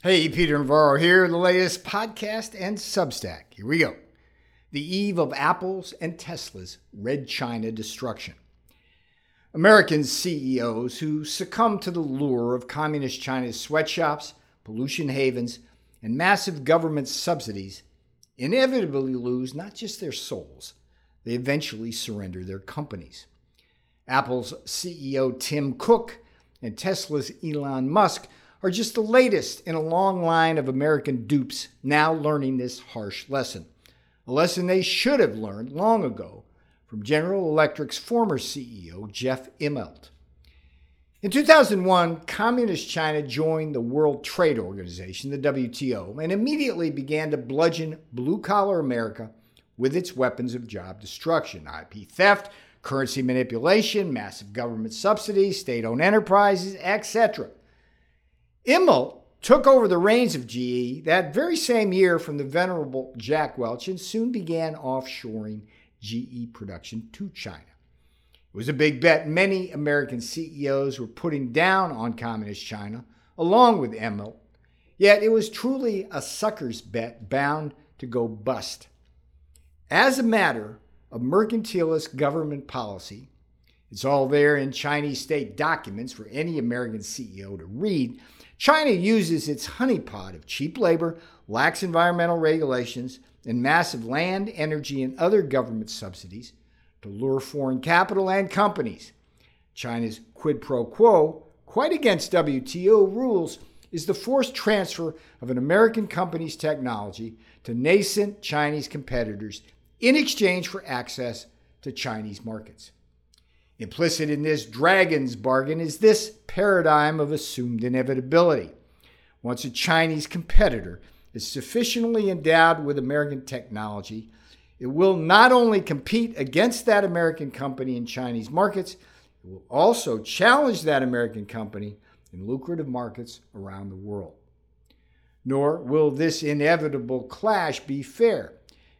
Hey, Peter Navarro here, the latest podcast and Substack. Here we go. The eve of Apple's and Tesla's Red China destruction. American CEOs who succumb to the lure of Communist China's sweatshops, pollution havens, and massive government subsidies inevitably lose not just their souls, they eventually surrender their companies. Apple's CEO Tim Cook and Tesla's Elon Musk are just the latest in a long line of American dupes now learning this harsh lesson. A lesson they should have learned long ago from General Electric's former CEO, Jeff Immelt. In 2001, Communist China joined the World Trade Organization, the WTO, and immediately began to bludgeon blue collar America with its weapons of job destruction IP theft, currency manipulation, massive government subsidies, state owned enterprises, etc. Immelt took over the reins of GE that very same year from the venerable Jack Welch and soon began offshoring GE production to China. It was a big bet many American CEOs were putting down on Communist China, along with Immelt, yet it was truly a sucker's bet bound to go bust. As a matter of mercantilist government policy, it's all there in Chinese state documents for any American CEO to read China uses its honeypot of cheap labor, lax environmental regulations, and massive land, energy, and other government subsidies to lure foreign capital and companies. China's quid pro quo, quite against WTO rules, is the forced transfer of an American company's technology to nascent Chinese competitors in exchange for access to Chinese markets. Implicit in this dragon's bargain is this paradigm of assumed inevitability. Once a Chinese competitor is sufficiently endowed with American technology, it will not only compete against that American company in Chinese markets, it will also challenge that American company in lucrative markets around the world. Nor will this inevitable clash be fair.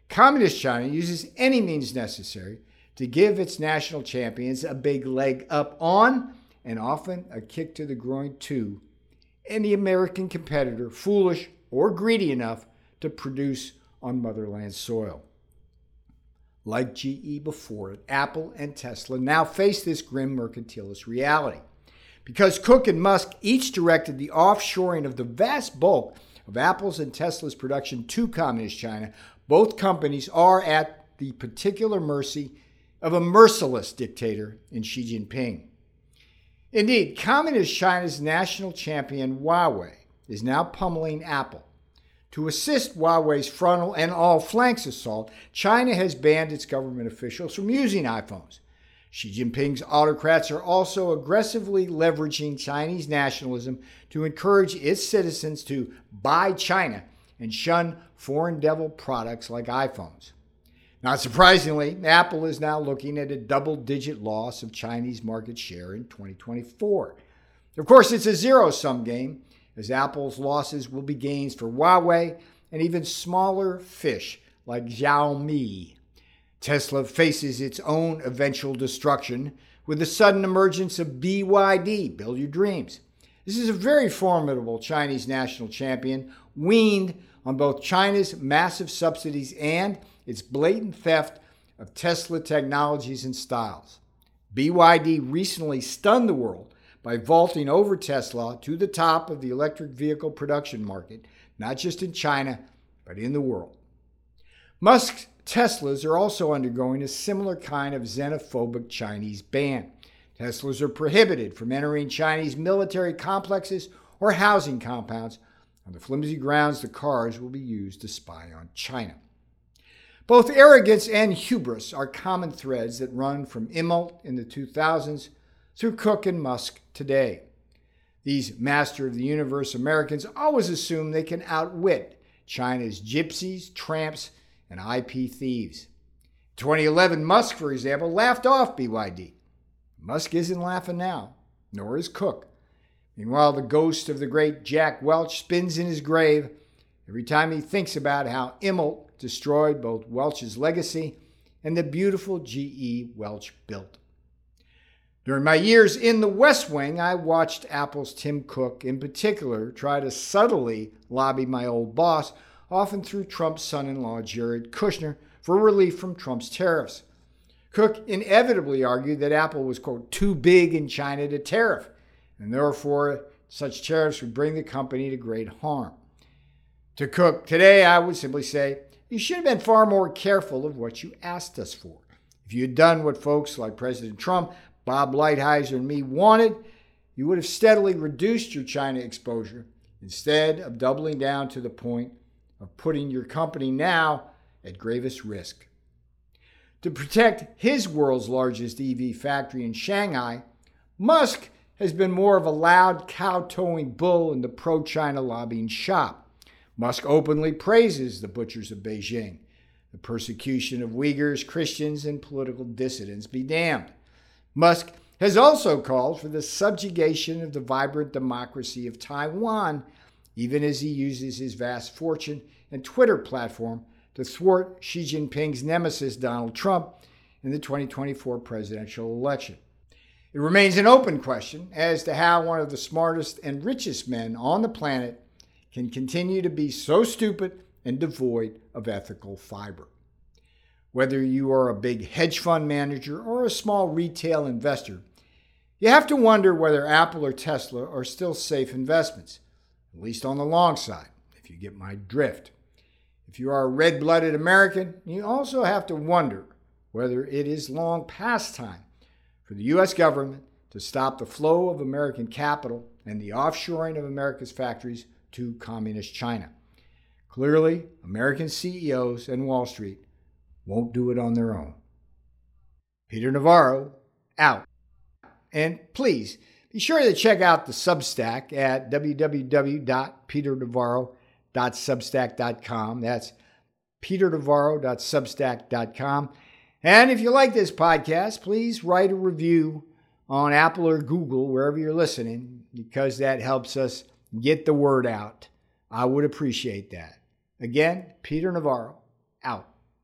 Communist China uses any means necessary to give its national champions a big leg up on and often a kick to the groin too. any American competitor foolish or greedy enough to produce on motherland soil. Like GE before it, Apple and Tesla now face this grim mercantilist reality. Because Cook and Musk each directed the offshoring of the vast bulk of Apple's and Tesla's production to Communist China, both companies are at the particular mercy of a merciless dictator in Xi Jinping. Indeed, Communist China's national champion Huawei is now pummeling Apple. To assist Huawei's frontal and all flanks assault, China has banned its government officials from using iPhones. Xi Jinping's autocrats are also aggressively leveraging Chinese nationalism to encourage its citizens to buy China and shun foreign devil products like iPhones. Not surprisingly, Apple is now looking at a double digit loss of Chinese market share in 2024. Of course, it's a zero sum game, as Apple's losses will be gains for Huawei and even smaller fish like Xiaomi. Tesla faces its own eventual destruction with the sudden emergence of BYD, Build Your Dreams. This is a very formidable Chinese national champion, weaned on both China's massive subsidies and its blatant theft of Tesla technologies and styles. BYD recently stunned the world by vaulting over Tesla to the top of the electric vehicle production market, not just in China, but in the world. Musk's Teslas are also undergoing a similar kind of xenophobic Chinese ban. Teslas are prohibited from entering Chinese military complexes or housing compounds on the flimsy grounds the cars will be used to spy on China. Both arrogance and hubris are common threads that run from Immelt in the 2000s through Cook and Musk today. These master of the universe Americans always assume they can outwit China's gypsies, tramps, and IP thieves. 2011, Musk, for example, laughed off BYD. Musk isn't laughing now, nor is Cook. Meanwhile, the ghost of the great Jack Welch spins in his grave every time he thinks about how Immelt destroyed both Welch's legacy and the beautiful GE Welch built. During my years in the West Wing, I watched Apple's Tim Cook, in particular, try to subtly lobby my old boss, often through Trump's son in law, Jared Kushner, for relief from Trump's tariffs. Cook inevitably argued that Apple was, quote, too big in China to tariff, and therefore such tariffs would bring the company to great harm. To Cook today, I would simply say, you should have been far more careful of what you asked us for. If you had done what folks like President Trump, Bob Lighthizer, and me wanted, you would have steadily reduced your China exposure instead of doubling down to the point of putting your company now at gravest risk. To protect his world's largest EV factory in Shanghai, Musk has been more of a loud, kowtowing bull in the pro China lobbying shop. Musk openly praises the butchers of Beijing. The persecution of Uyghurs, Christians, and political dissidents be damned. Musk has also called for the subjugation of the vibrant democracy of Taiwan, even as he uses his vast fortune and Twitter platform to thwart Xi Jinping's nemesis, Donald Trump, in the 2024 presidential election. It remains an open question as to how one of the smartest and richest men on the planet can continue to be so stupid and devoid of ethical fiber. Whether you are a big hedge fund manager or a small retail investor, you have to wonder whether Apple or Tesla are still safe investments, at least on the long side, if you get my drift. If you are a red blooded American, you also have to wonder whether it is long past time for the U.S. government to stop the flow of American capital and the offshoring of America's factories to communist China. Clearly, American CEOs and Wall Street won't do it on their own. Peter Navarro, out. And please be sure to check out the Substack at www.peternavarro.substack.com. That's peternavarro.substack.com. And if you like this podcast, please write a review on Apple or Google, wherever you're listening, because that helps us get the word out. I would appreciate that. Again, Peter Navarro, out.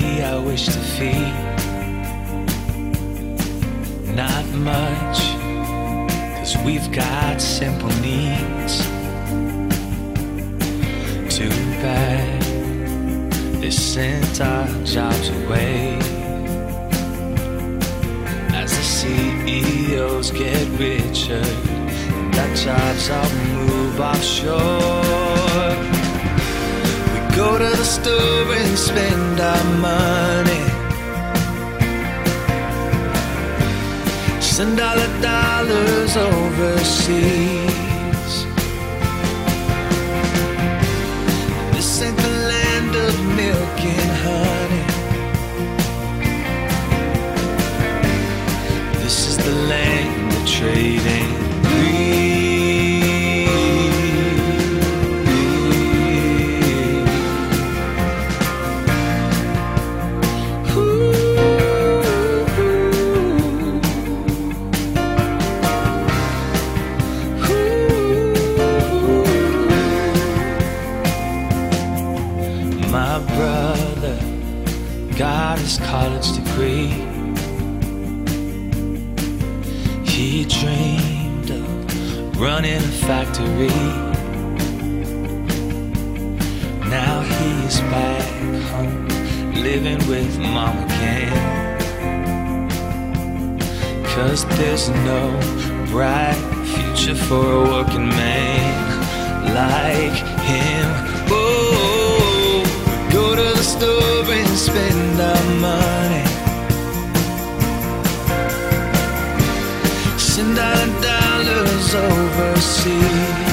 I wish to feed. Not much, cause we've got simple needs. Too bad they sent our jobs away. As the CEOs get richer, and our jobs all move offshore. Go to the store and spend our money. Send all the dollars overseas. This ain't the land of milk and honey. This is the land of trade got his college degree. He dreamed of running a factory. Now he's back home, living with mom again. Cause there's no bright future for a working man like him. The store and spend our money. Send our dollars overseas.